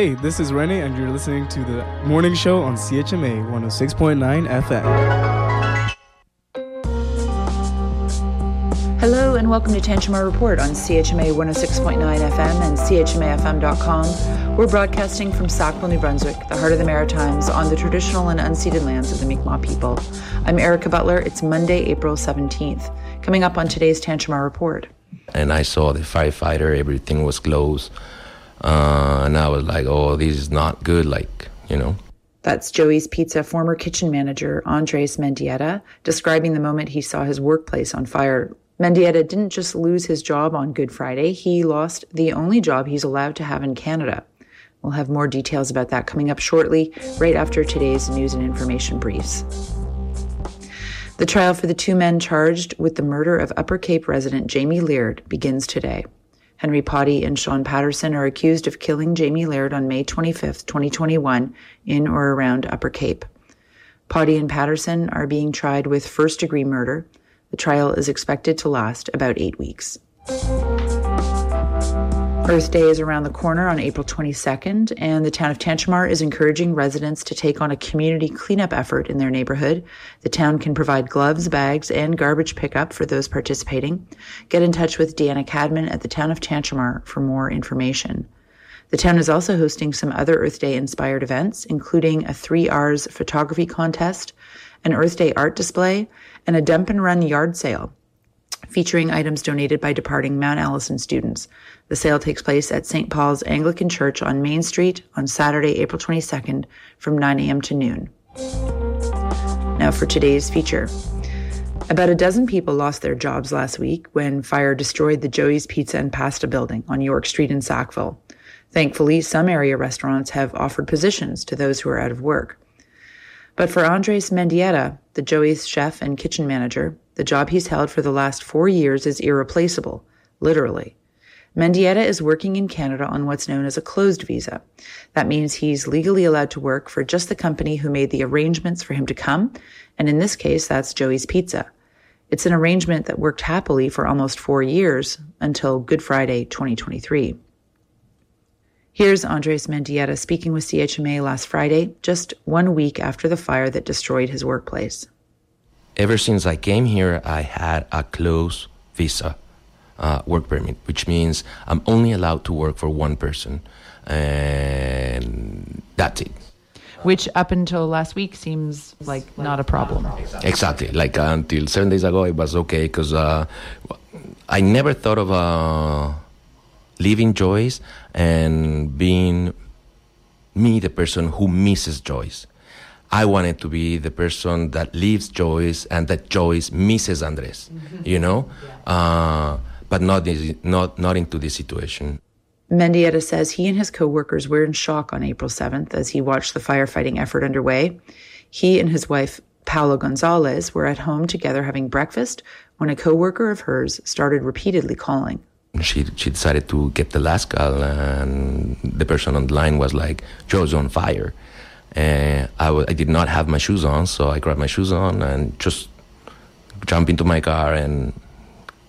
Hey, this is Rene, and you're listening to the morning show on CHMA 106.9 FM. Hello and welcome to Tantramar Report on CHMA 106.9 FM and CHMAFM.com. We're broadcasting from Sackville, New Brunswick, the heart of the Maritimes, on the traditional and unceded lands of the Mi'kmaq people. I'm Erica Butler. It's Monday, April 17th. Coming up on today's Tantramar Report. and I saw the firefighter, everything was closed. Uh, and I was like, oh, this is not good, like, you know. That's Joey's Pizza former kitchen manager Andres Mendieta describing the moment he saw his workplace on fire. Mendieta didn't just lose his job on Good Friday, he lost the only job he's allowed to have in Canada. We'll have more details about that coming up shortly, right after today's news and information briefs. The trial for the two men charged with the murder of Upper Cape resident Jamie Leard begins today. Henry Pottie and Sean Patterson are accused of killing Jamie Leard on May 25th, 2021, in or around Upper Cape. Potty and Patterson are being tried with first degree murder. The trial is expected to last about eight weeks. Earth Day is around the corner on April 22nd, and the town of Tantramar is encouraging residents to take on a community cleanup effort in their neighborhood. The town can provide gloves, bags, and garbage pickup for those participating. Get in touch with Deanna Cadman at the town of Tantramar for more information. The town is also hosting some other Earth Day inspired events, including a 3Rs photography contest, an Earth Day art display, and a dump and run yard sale featuring items donated by departing Mount Allison students. The sale takes place at St. Paul's Anglican Church on Main Street on Saturday, April 22nd from 9 a.m. to noon. Now for today's feature. About a dozen people lost their jobs last week when fire destroyed the Joey's Pizza and Pasta building on York Street in Sackville. Thankfully, some area restaurants have offered positions to those who are out of work. But for Andres Mendieta, the Joey's chef and kitchen manager, the job he's held for the last four years is irreplaceable, literally. Mendieta is working in Canada on what's known as a closed visa. That means he's legally allowed to work for just the company who made the arrangements for him to come, and in this case, that's Joey's Pizza. It's an arrangement that worked happily for almost four years until Good Friday 2023. Here's Andres Mendieta speaking with CHMA last Friday, just one week after the fire that destroyed his workplace. Ever since I came here, I had a closed visa, uh, work permit, which means I'm only allowed to work for one person, and that's it. Which up until last week seems like not a problem. Exactly. Like uh, until seven days ago, it was okay because uh, I never thought of uh, leaving Joyce and being me, the person who misses Joyce. I wanted to be the person that leaves Joyce and that Joyce misses Andres, you know, uh, but not this, not not into this situation. Mendieta says he and his coworkers were in shock on April 7th as he watched the firefighting effort underway. He and his wife, Paula Gonzalez, were at home together having breakfast when a coworker of hers started repeatedly calling. She she decided to get the last call, and the person on the line was like, "Joe's on fire." And I w- I did not have my shoes on, so I grabbed my shoes on and just jump into my car and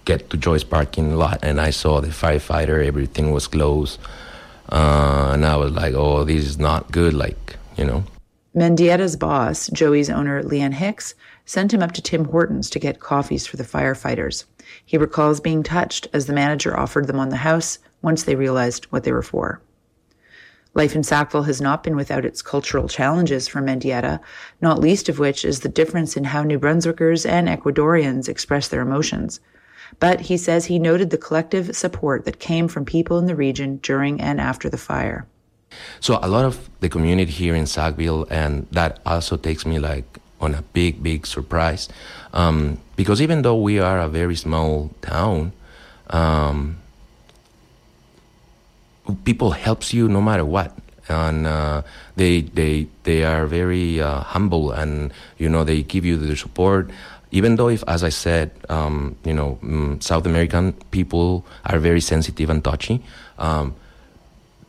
get to Joyce parking lot. And I saw the firefighter; everything was closed, uh, and I was like, "Oh, this is not good." Like you know. Mendieta's boss, Joey's owner Leanne Hicks, sent him up to Tim Hortons to get coffees for the firefighters. He recalls being touched as the manager offered them on the house once they realized what they were for. Life in Sackville has not been without its cultural challenges for Mendieta, not least of which is the difference in how New Brunswickers and Ecuadorians express their emotions. But he says he noted the collective support that came from people in the region during and after the fire. So a lot of the community here in Sackville, and that also takes me like on a big, big surprise, um, because even though we are a very small town, um, people helps you no matter what, and uh, they they they are very uh, humble, and you know they give you the support. Even though, if as I said, um, you know, mm, South American people are very sensitive and touchy. Um,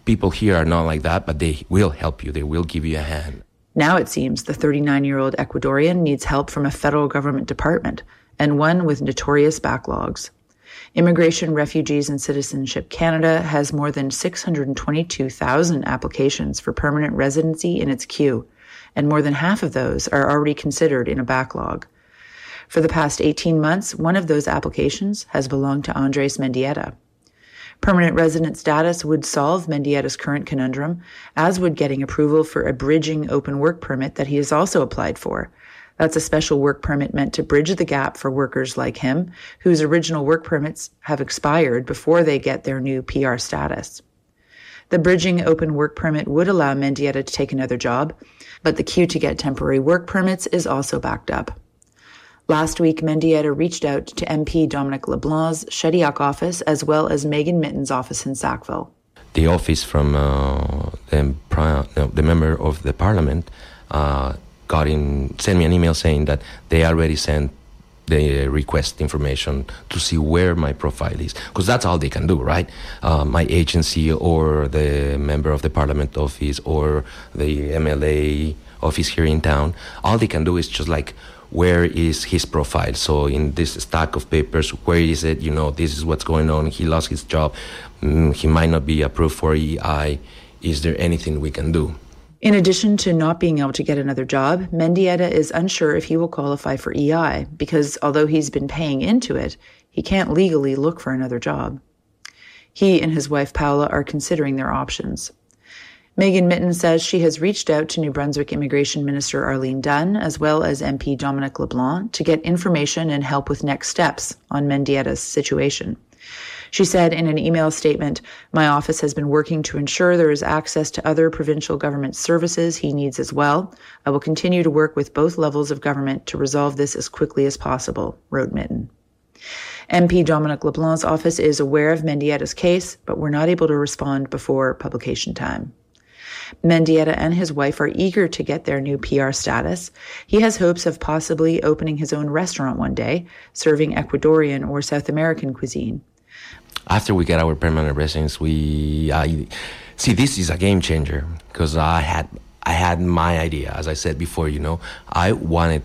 people here are not like that, but they will help you. They will give you a hand. Now it seems the 39 year old Ecuadorian needs help from a federal government department, and one with notorious backlogs. Immigration, Refugees, and Citizenship Canada has more than 622,000 applications for permanent residency in its queue, and more than half of those are already considered in a backlog. For the past 18 months, one of those applications has belonged to Andres Mendieta. Permanent resident status would solve Mendieta's current conundrum, as would getting approval for a bridging open work permit that he has also applied for. That's a special work permit meant to bridge the gap for workers like him, whose original work permits have expired before they get their new PR status. The bridging open work permit would allow Mendieta to take another job, but the queue to get temporary work permits is also backed up. Last week, Mendieta reached out to MP Dominic LeBlanc's Shediac office as well as Megan Mitton's office in Sackville. The office from uh, the, no, the member of the parliament uh, got in, sent me an email saying that they already sent the request information to see where my profile is. Because that's all they can do right? Uh, my agency or the member of the parliament office or the mla office here in town all they can do is just like where is his profile? So in this stack of papers where is it? You know this is what's going on. He lost his job. Mm, he might not be approved for ei is there anything we can do in addition to not being able to get another job, Mendieta is unsure if he will qualify for EI because although he's been paying into it, he can't legally look for another job. He and his wife Paula are considering their options. Megan Mitton says she has reached out to New Brunswick Immigration Minister Arlene Dunn as well as MP Dominic LeBlanc to get information and help with next steps on Mendieta's situation. She said in an email statement, My office has been working to ensure there is access to other provincial government services he needs as well. I will continue to work with both levels of government to resolve this as quickly as possible, wrote Mitton. MP Dominic LeBlanc's office is aware of Mendieta's case, but were not able to respond before publication time. Mendieta and his wife are eager to get their new PR status. He has hopes of possibly opening his own restaurant one day, serving Ecuadorian or South American cuisine after we get our permanent residence, we I, see this is a game changer because I had I had my idea, as I said before. You know, I wanted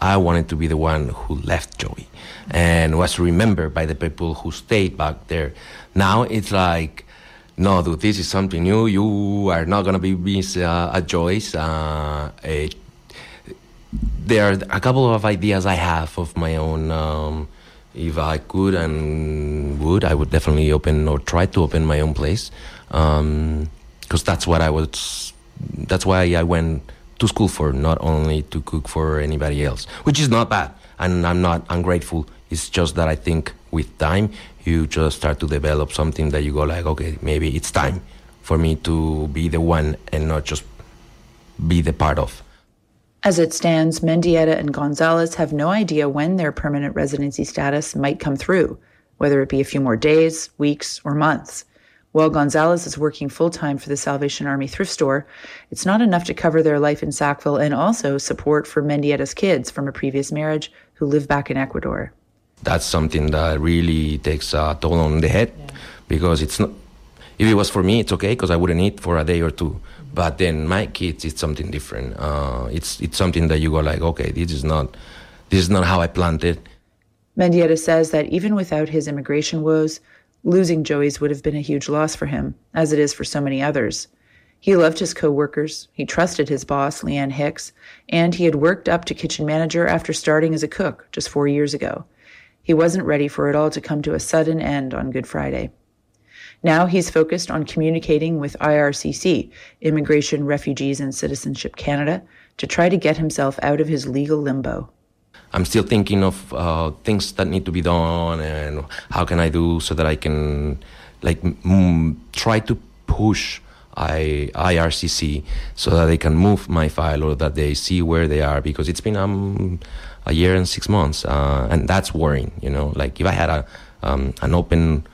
I wanted to be the one who left Joey and was remembered by the people who stayed back there. Now it's like, no, dude, this is something new. You are not gonna be miss uh, a Joyce. Uh, there are a couple of ideas I have of my own. Um, if I could and would, I would definitely open or try to open my own place, because um, that's what I was. That's why I went to school for, not only to cook for anybody else, which is not bad, and I'm not ungrateful. It's just that I think with time you just start to develop something that you go like, okay, maybe it's time for me to be the one and not just be the part of. As it stands, Mendieta and Gonzalez have no idea when their permanent residency status might come through, whether it be a few more days, weeks, or months. While Gonzalez is working full time for the Salvation Army thrift store, it's not enough to cover their life in Sackville and also support for Mendieta's kids from a previous marriage who live back in Ecuador. That's something that really takes a toll on the head yeah. because it's not. If it was for me, it's okay because I wouldn't eat for a day or two. But then my kids, it's something different. Uh, it's it's something that you go like, okay, this is not this is not how I planned it. Mendieta says that even without his immigration woes, losing Joey's would have been a huge loss for him, as it is for so many others. He loved his coworkers, he trusted his boss, Leanne Hicks, and he had worked up to kitchen manager after starting as a cook just four years ago. He wasn't ready for it all to come to a sudden end on Good Friday. Now he's focused on communicating with IRCC, Immigration, Refugees and Citizenship Canada, to try to get himself out of his legal limbo. I'm still thinking of uh, things that need to be done and how can I do so that I can like mm, try to push I, IRCC so that they can move my file or that they see where they are because it's been um, a year and six months uh, and that's worrying you know like if I had a um, an open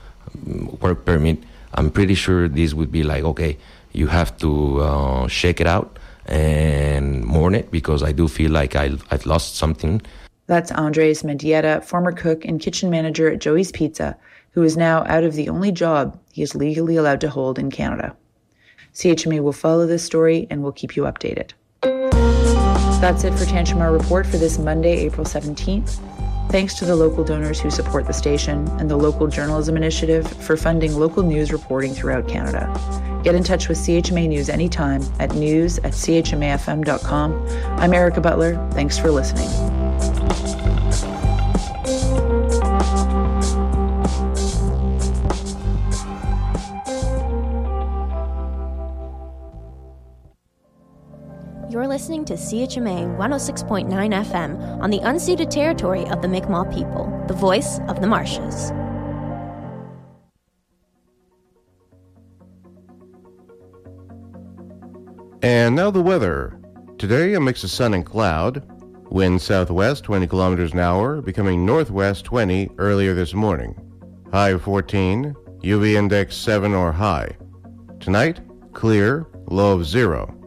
work permit I'm pretty sure this would be like okay you have to uh, shake it out and mourn it because I do feel like I, I've lost something That's Andres Mendieta, former cook and kitchen manager at Joey's Pizza, who is now out of the only job he is legally allowed to hold in Canada. CHMA will follow this story and will keep you updated. That's it for Tantramar Report for this Monday, April 17th. Thanks to the local donors who support the station and the Local Journalism Initiative for funding local news reporting throughout Canada. Get in touch with CHMA News anytime at news at chmafm.com. I'm Erica Butler. Thanks for listening. To CHMA 106.9 FM on the unceded territory of the Mi'kmaq people, the voice of the marshes. And now the weather. Today, a mix of sun and cloud. Wind southwest 20 kilometers an hour, becoming northwest 20 earlier this morning. High of 14, UV index 7 or high. Tonight, clear, low of 0.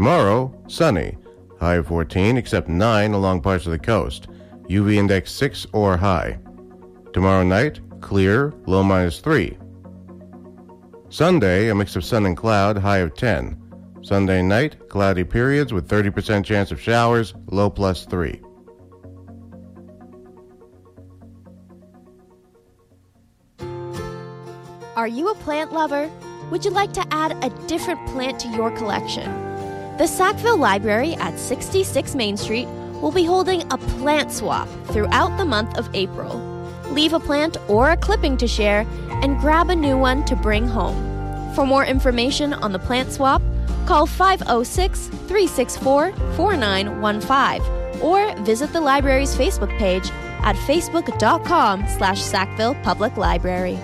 Tomorrow, sunny, high of 14 except 9 along parts of the coast. UV index 6 or high. Tomorrow night, clear, low minus 3. Sunday, a mix of sun and cloud, high of 10. Sunday night, cloudy periods with 30% chance of showers, low plus 3. Are you a plant lover? Would you like to add a different plant to your collection? The Sackville Library at 66 Main Street will be holding a plant swap throughout the month of April. Leave a plant or a clipping to share and grab a new one to bring home. For more information on the plant swap, call 506 364 4915 or visit the library's Facebook page at facebook.com slash Sackville Public Library.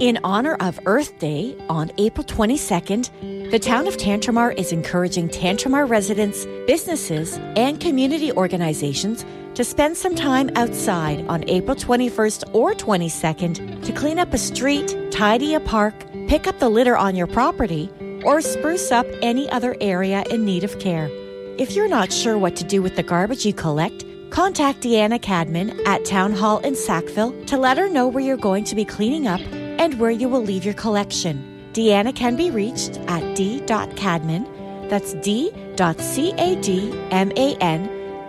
In honor of Earth Day on April 22nd, the town of Tantramar is encouraging Tantramar residents, businesses, and community organizations to spend some time outside on April 21st or 22nd to clean up a street, tidy a park, pick up the litter on your property, or spruce up any other area in need of care. If you're not sure what to do with the garbage you collect, contact Deanna Cadman at Town Hall in Sackville to let her know where you're going to be cleaning up and where you will leave your collection. Deanna can be reached at d.cadman, that's d.cadman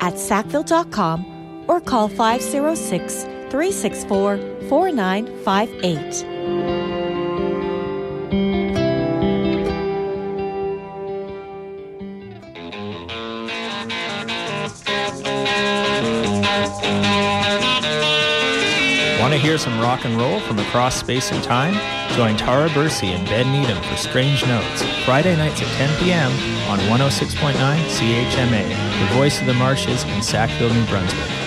at sackville.com or call 506 364 4958. Hear some rock and roll from across space and time? Join Tara Bursey and Ben Needham for Strange Notes, Friday nights at 10 p.m. on 106.9 CHMA, the voice of the marshes in Sackville, New Brunswick.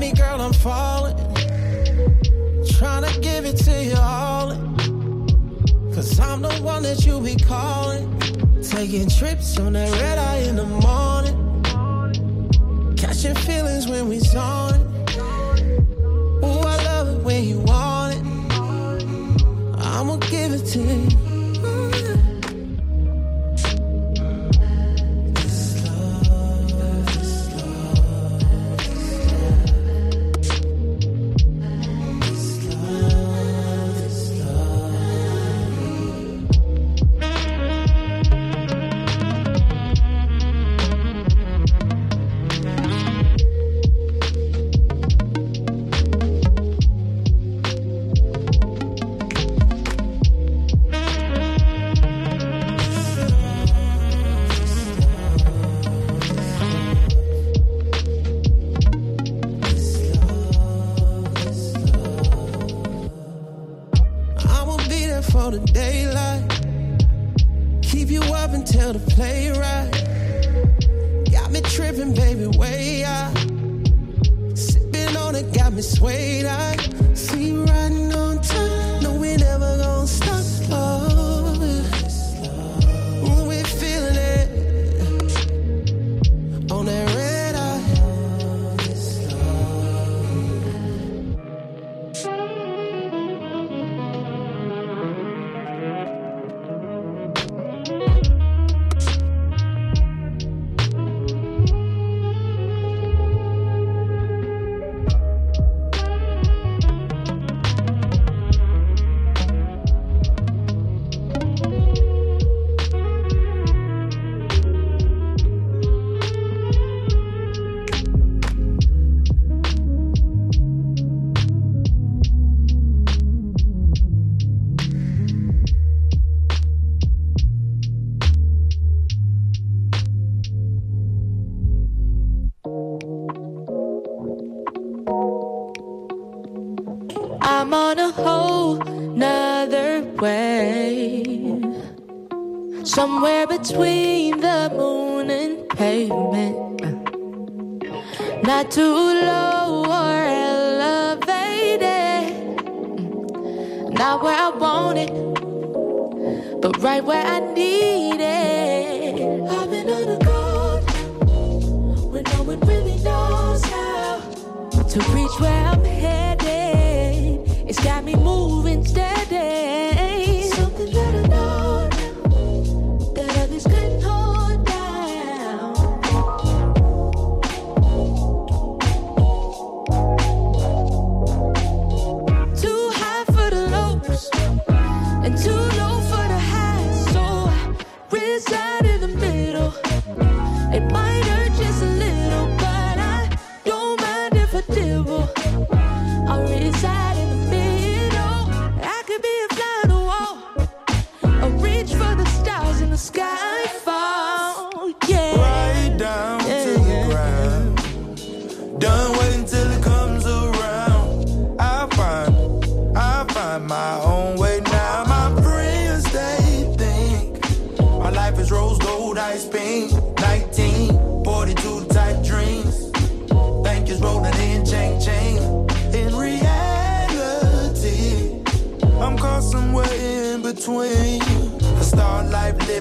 me, girl, I'm falling. Trying to give it to you all. Cause I'm the one that you be calling. Taking trips on that red eye in the morning. Catching feelings when we zone. Ooh, I love it when you want it. I'ma give it to you.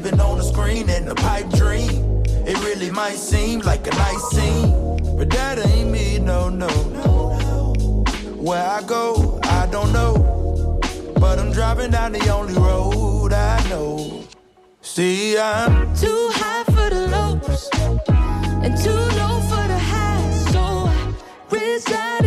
living on the screen and the pipe dream. It really might seem like a nice scene, but that ain't me, no, no. Where I go, I don't know. But I'm driving down the only road I know. See, I'm too high for the lows and too low for the highs, so I reside.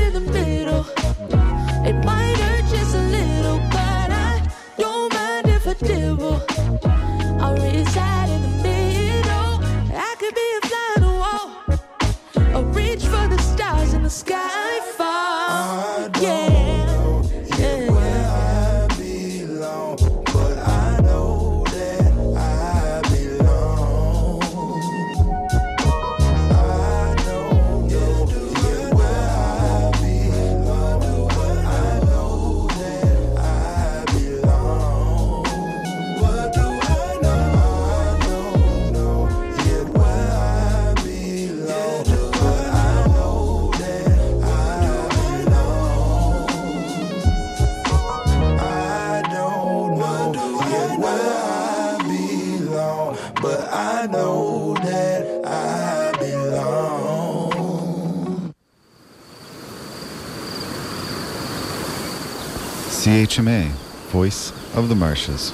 Voice of the Marshes.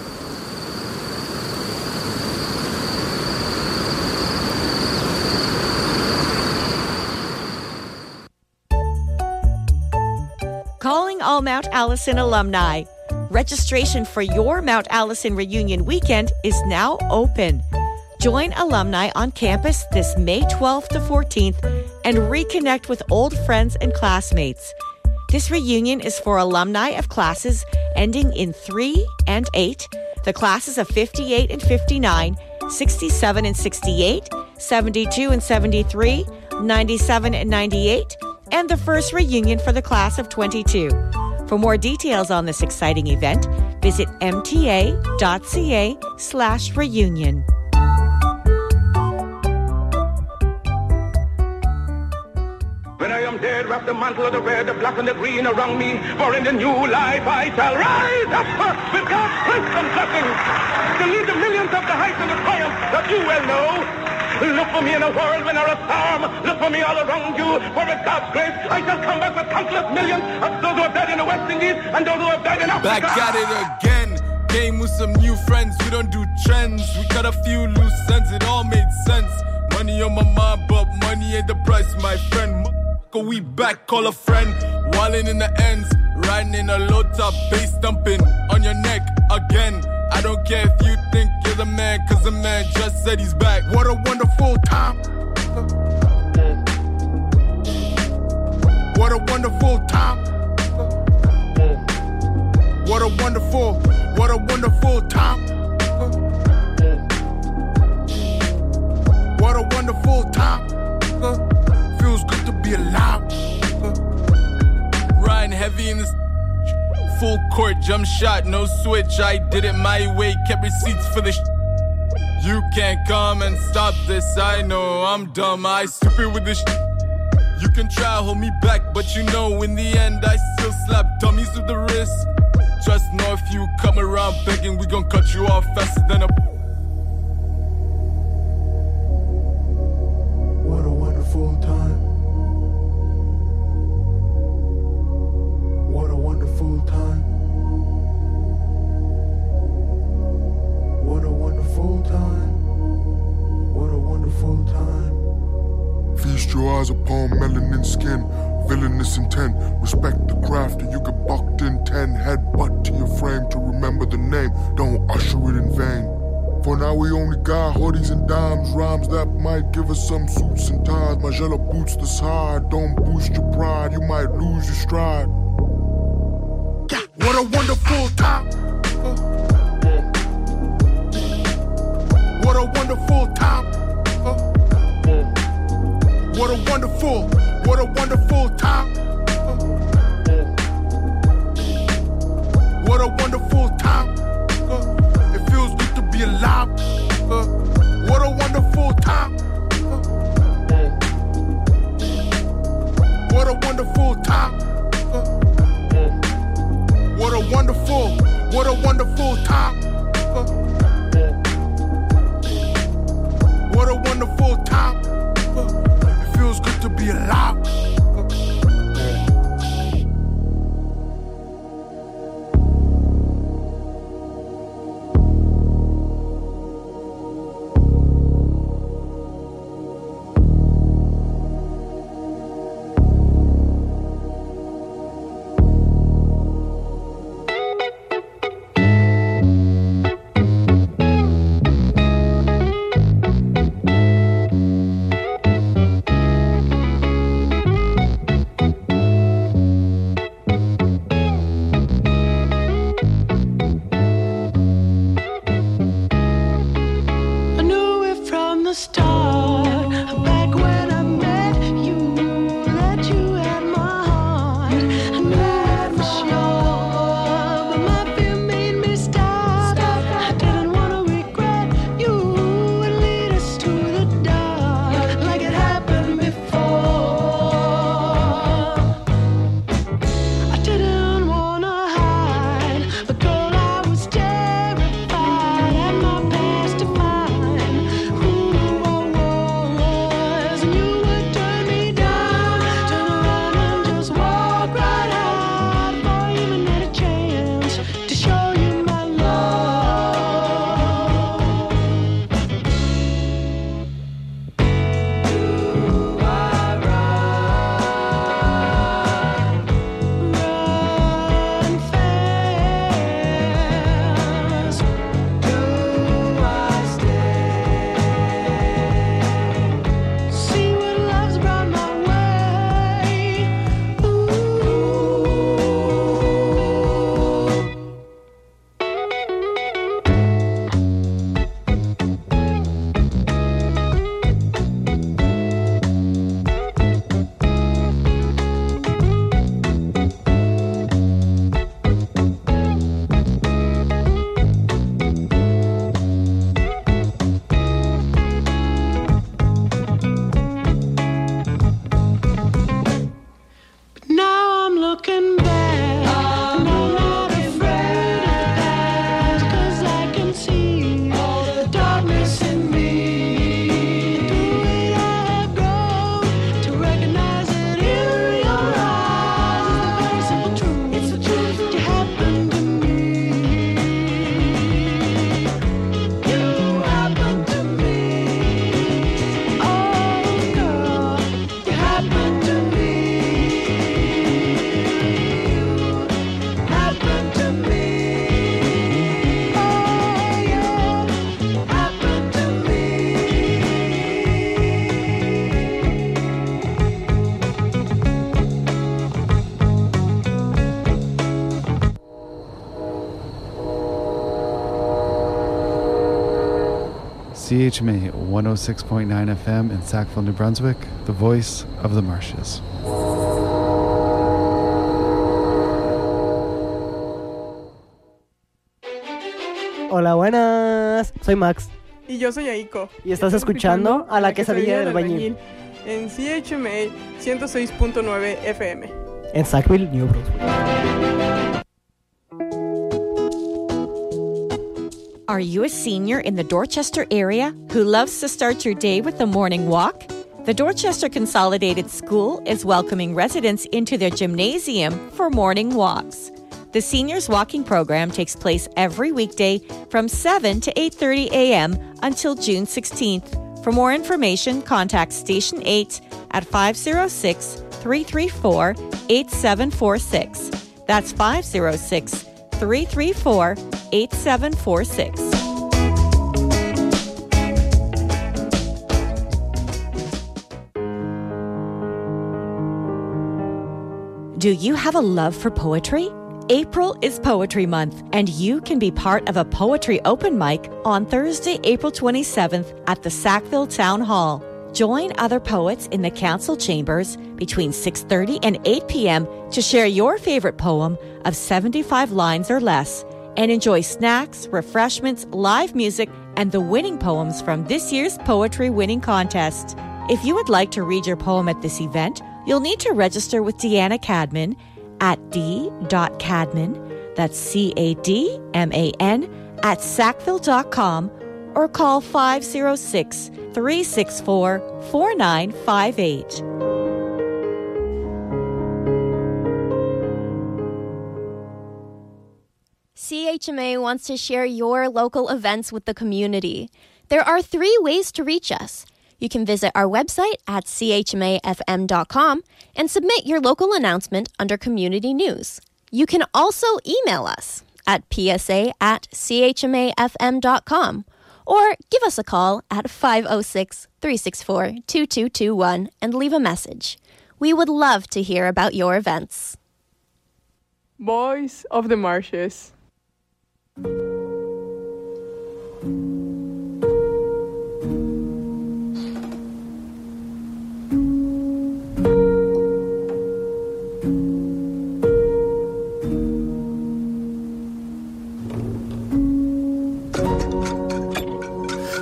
Calling all Mount Allison alumni. Registration for your Mount Allison reunion weekend is now open. Join alumni on campus this May 12th to 14th and reconnect with old friends and classmates. This reunion is for alumni of classes ending in 3 and 8, the classes of 58 and 59, 67 and 68, 72 and 73, 97 and 98, and the first reunion for the class of 22. For more details on this exciting event, visit mta.ca slash reunion. Wrap the mantle of the red, the black, and the green around me. For in the new life I shall rise up with God's strength and blessing to lead the millions of the heights and the triumph that you well know. Look for me in a world when there is storm. Look for me all around you. For with God's grace, I shall come back with countless millions of those who have died in the West Indies and those who have died in Africa. Back at it again. Game with some new friends. We don't do trends. We cut a few loose ends. It all made sense. Money on my mind, but money ain't the price, my friend. Motherfucker, we back, call a friend. Walling in the ends. Riding in a low top, bass thumping on your neck again. I don't care if you think you're the man, cause the man just said he's back. What a wonderful time. What a wonderful time. What a wonderful, what a wonderful time. What a wonderful time. Be. Riding heavy in this full court jump shot, no switch. I did it my way, kept receipts for the. You can't come and stop this. I know I'm dumb. I stupid with this. You can try hold me back, but you know in the end I still slap dummies with the wrist. Just know if you come around begging, we gon' cut you off faster than a. this high, don't boost your pride, you might lose your stride. What a wonderful time. What a wonderful time. What a wonderful, what a wonderful wonderful time. CHMA 106.9 FM in Sackville, New Brunswick, the voice of the marshes. Hola, buenas. Soy Max. Y yo soy Aiko. Y estás escuchando a la quesadilla del bañil En CHMA 106.9 FM. en Sackville, New Brunswick. Are you a senior in the Dorchester area who loves to start your day with a morning walk? The Dorchester Consolidated School is welcoming residents into their gymnasium for morning walks. The seniors walking program takes place every weekday from 7 to 8:30 a.m. until June 16th. For more information, contact Station 8 at 506-334-8746. That's 506 334 8746. Do you have a love for poetry? April is Poetry Month, and you can be part of a poetry open mic on Thursday, April 27th at the Sackville Town Hall. Join other poets in the council chambers between 6:30 and 8 p.m. to share your favorite poem of 75 lines or less and enjoy snacks, refreshments, live music, and the winning poems from this year's poetry winning contest. If you would like to read your poem at this event, you'll need to register with Deanna Cadman at d.cadman, that's C A D M A N, at sackville.com or call 506 364 4958. CHMA wants to share your local events with the community. There are three ways to reach us. You can visit our website at chmafm.com and submit your local announcement under community news. You can also email us at psa at chmafm.com or give us a call at 506 364 2221 and leave a message. We would love to hear about your events. Voice of the Marshes.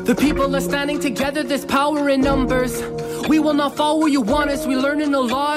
The people are standing together, there's power in numbers. We will not fall where you want us, we learn in the law.